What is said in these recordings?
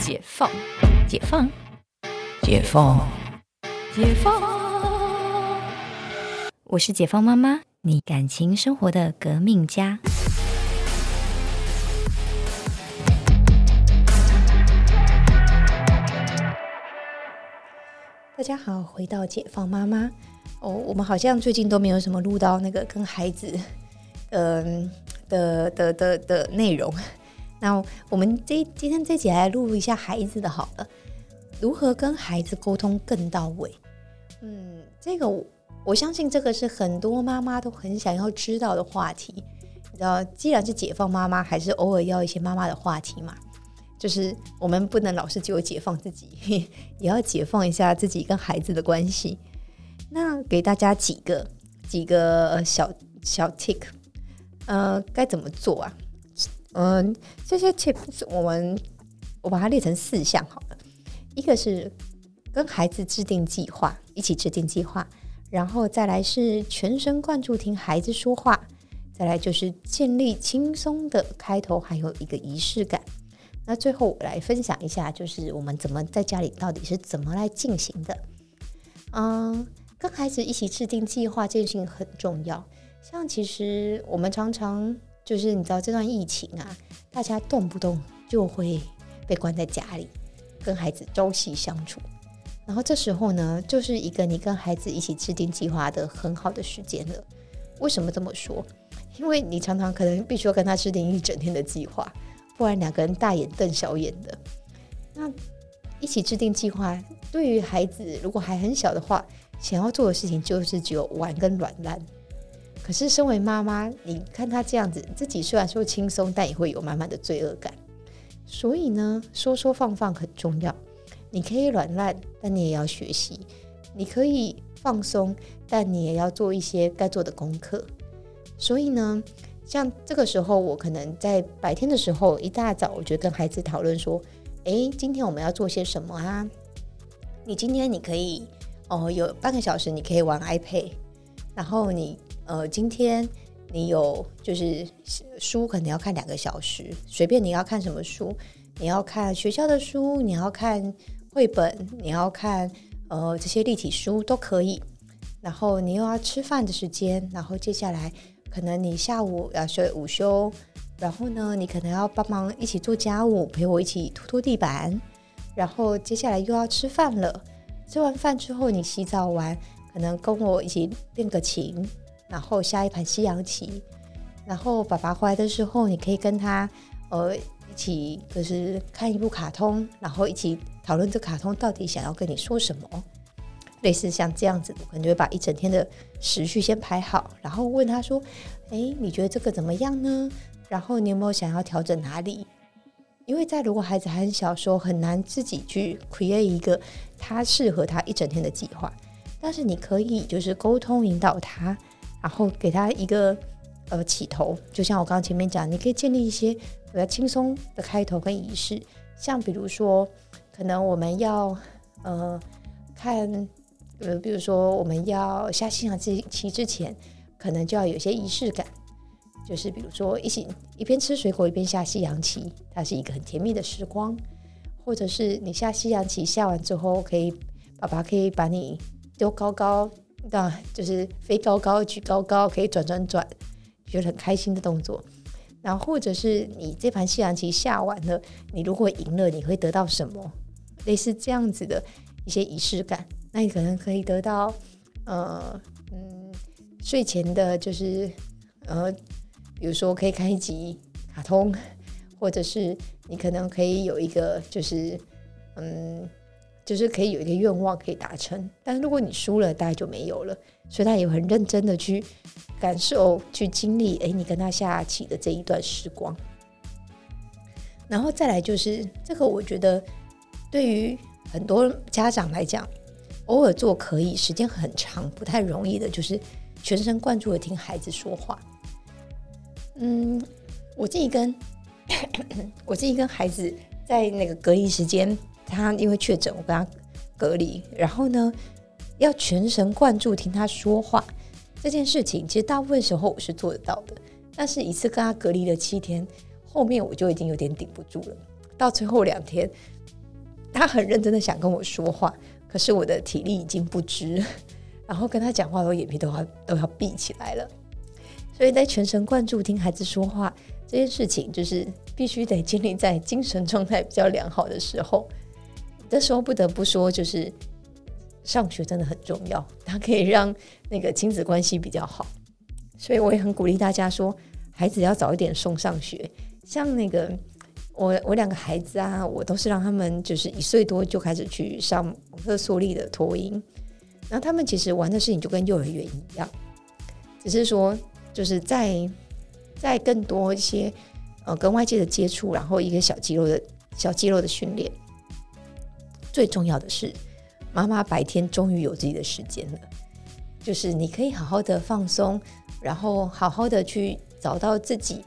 解放，解放，解放，解放。我是解放妈妈，你感情生活的革命家。大家好，回到解放妈妈哦，我们好像最近都没有什么录到那个跟孩子，嗯的的的的内容。那我们这今天这集来录一下孩子的好了，如何跟孩子沟通更到位？嗯，这个我相信这个是很多妈妈都很想要知道的话题。你知道，既然是解放妈妈，还是偶尔要一些妈妈的话题嘛？就是我们不能老是只有解放自己，也要解放一下自己跟孩子的关系。那给大家几个几个小小 tick，呃，该怎么做啊？嗯，这些 tips 我们我把它列成四项好了。一个是跟孩子制定计划，一起制定计划，然后再来是全神贯注听孩子说话，再来就是建立轻松的开头，还有一个仪式感。那最后我来分享一下，就是我们怎么在家里到底是怎么来进行的。嗯，跟孩子一起制定计划这件事情很重要。像其实我们常常。就是你知道这段疫情啊，大家动不动就会被关在家里，跟孩子朝夕相处。然后这时候呢，就是一个你跟孩子一起制定计划的很好的时间了。为什么这么说？因为你常常可能必须要跟他制定一整天的计划，不然两个人大眼瞪小眼的。那一起制定计划，对于孩子如果还很小的话，想要做的事情就是只有玩跟软烂。可是，身为妈妈，你看他这样子，自己虽然说轻松，但也会有满满的罪恶感。所以呢，说说放放很重要。你可以软烂，但你也要学习；你可以放松，但你也要做一些该做的功课。所以呢，像这个时候，我可能在白天的时候，一大早我就跟孩子讨论说：“诶，今天我们要做些什么啊？你今天你可以哦，有半个小时你可以玩 iPad，然后你。”呃，今天你有就是书可能要看两个小时，随便你要看什么书，你要看学校的书，你要看绘本，你要看呃这些立体书都可以。然后你又要吃饭的时间，然后接下来可能你下午要睡午休，然后呢，你可能要帮忙一起做家务，陪我一起拖拖地板，然后接下来又要吃饭了。吃完饭之后，你洗澡完，可能跟我一起练个琴。然后下一盘西洋棋，然后爸爸回来的时候，你可以跟他呃一起就是看一部卡通，然后一起讨论这卡通到底想要跟你说什么，类似像这样子，我可能就会把一整天的时序先排好，然后问他说：“哎，你觉得这个怎么样呢？然后你有没有想要调整哪里？因为在如果孩子还很小时候，很难自己去 create 一个他适合他一整天的计划，但是你可以就是沟通引导他。”然后给他一个呃起头，就像我刚刚前面讲，你可以建立一些比较轻松的开头跟仪式，像比如说，可能我们要呃看呃，比如说我们要下西洋棋之前，可能就要有些仪式感，就是比如说一起一边吃水果一边下西洋棋，它是一个很甜蜜的时光，或者是你下西洋棋下完之后，可以爸爸可以把你丢高高。对，就是飞高高、举高高，可以转转转，觉得很开心的动作。然后或者是你这盘西洋棋下完了，你如果赢了，你会得到什么？类似这样子的一些仪式感。那你可能可以得到，呃，嗯，睡前的就是呃，比如说可以看一集卡通，或者是你可能可以有一个就是嗯。就是可以有一个愿望可以达成，但如果你输了，大概就没有了。所以他也很认真的去感受、去经历，哎，你跟他下棋的这一段时光。然后再来就是这个，我觉得对于很多家长来讲，偶尔做可以，时间很长不太容易的，就是全神贯注的听孩子说话。嗯，我自己跟 我自己跟孩子在那个隔离时间。他因为确诊，我跟他隔离，然后呢，要全神贯注听他说话这件事情，其实大部分时候我是做得到的。但是一次跟他隔离了七天，后面我就已经有点顶不住了。到最后两天，他很认真的想跟我说话，可是我的体力已经不支，然后跟他讲话，我眼皮都要都要闭起来了。所以在全神贯注听孩子说话这件事情，就是必须得建立在精神状态比较良好的时候。这时候不得不说，就是上学真的很重要，它可以让那个亲子关系比较好。所以我也很鼓励大家说，孩子要早一点送上学。像那个我我两个孩子啊，我都是让他们就是一岁多就开始去上蒙特梭利的托婴，然后他们其实玩的事情就跟幼儿园一样，只是说。就是在在更多一些呃跟外界的接触，然后一个小肌肉的小肌肉的训练。最重要的是，妈妈白天终于有自己的时间了，就是你可以好好的放松，然后好好的去找到自己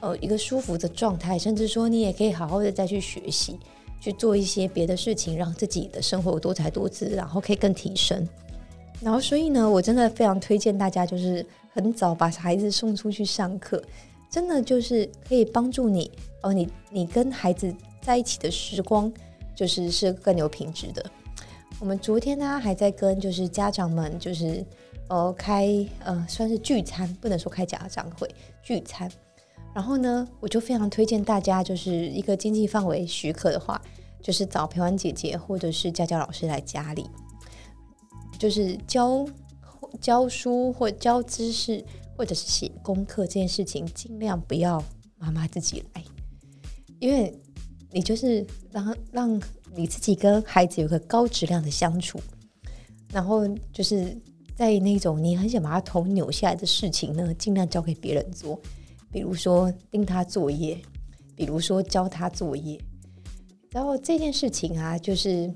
呃一个舒服的状态，甚至说你也可以好好的再去学习，去做一些别的事情，让自己的生活多才多姿，然后可以更提升。然后所以呢，我真的非常推荐大家，就是。很早把孩子送出去上课，真的就是可以帮助你哦。你你跟孩子在一起的时光，就是是更有品质的。我们昨天呢还在跟就是家长们就是呃开呃算是聚餐，不能说开家长会聚餐。然后呢，我就非常推荐大家，就是一个经济范围许可的话，就是找陪玩姐姐或者是家教老师来家里，就是教。教书或教知识，或者是写功课这件事情，尽量不要妈妈自己来，因为你就是让让你自己跟孩子有个高质量的相处，然后就是在那种你很想把他头扭下来的事情呢，尽量交给别人做，比如说盯他作业，比如说教他作业，然后这件事情啊，就是。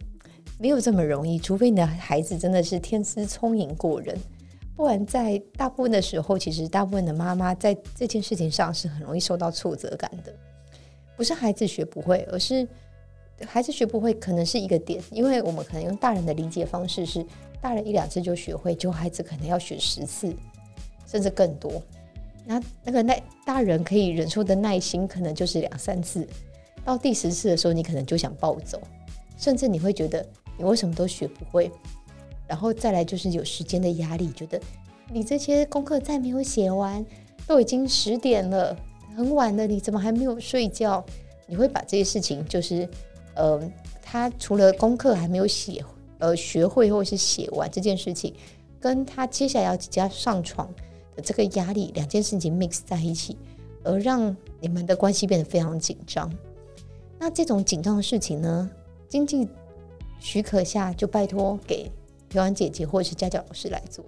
没有这么容易，除非你的孩子真的是天资聪颖过人，不然在大部分的时候，其实大部分的妈妈在这件事情上是很容易受到挫折感的。不是孩子学不会，而是孩子学不会可能是一个点，因为我们可能用大人的理解方式是，大人一两次就学会，就孩子可能要学十次甚至更多。那那个耐大人可以忍受的耐心，可能就是两三次，到第十次的时候，你可能就想暴走，甚至你会觉得。你为什么都学不会？然后再来就是有时间的压力，觉得你这些功课再没有写完，都已经十点了，很晚了，你怎么还没有睡觉？你会把这些事情，就是呃，他除了功课还没有写，呃，学会或是写完这件事情，跟他接下来要即将上床的这个压力，两件事情 mix 在一起，而让你们的关系变得非常紧张。那这种紧张的事情呢，经济。许可下就拜托给陪玩姐姐或者是家教老师来做，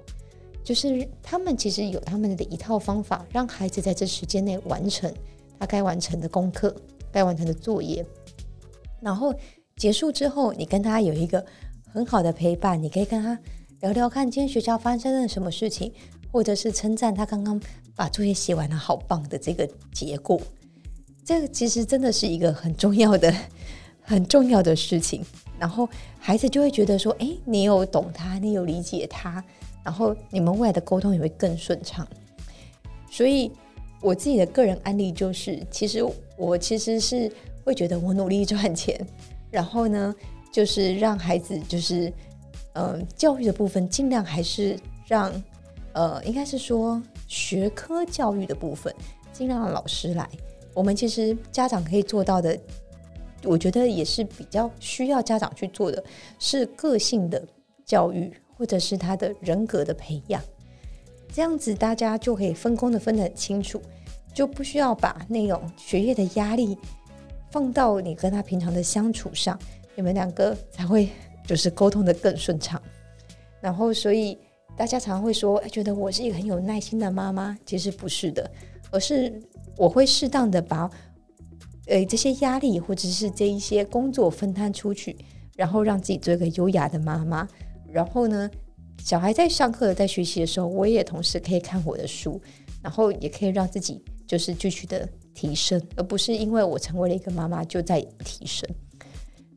就是他们其实有他们的一套方法，让孩子在这时间内完成他该完成的功课、该完成的作业。然后结束之后，你跟他有一个很好的陪伴，你可以跟他聊聊看今天学校发生了什么事情，或者是称赞他刚刚把作业写完了，好棒的这个结果。这个其实真的是一个很重要的、很重要的事情。然后孩子就会觉得说：“哎，你有懂他，你有理解他，然后你们未来的沟通也会更顺畅。”所以，我自己的个人案例就是，其实我其实是会觉得我努力赚钱，然后呢，就是让孩子就是嗯，教育的部分尽量还是让呃，应该是说学科教育的部分尽量让老师来。我们其实家长可以做到的。我觉得也是比较需要家长去做的，是个性的教育，或者是他的人格的培养。这样子大家就可以分工的分得很清楚，就不需要把那种学业的压力放到你跟他平常的相处上，你们两个才会就是沟通的更顺畅。然后，所以大家常常会说，觉得我是一个很有耐心的妈妈，其实不是的，而是我会适当的把。呃，这些压力或者是这一些工作分摊出去，然后让自己做一个优雅的妈妈。然后呢，小孩在上课在学习的时候，我也同时可以看我的书，然后也可以让自己就是继续的提升，而不是因为我成为了一个妈妈就在提升。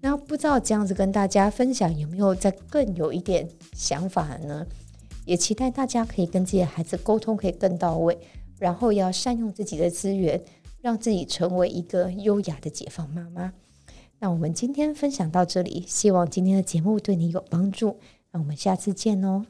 那不知道这样子跟大家分享有没有再更有一点想法呢？也期待大家可以跟自己的孩子沟通可以更到位，然后要善用自己的资源。让自己成为一个优雅的解放妈妈。那我们今天分享到这里，希望今天的节目对你有帮助。那我们下次见哦。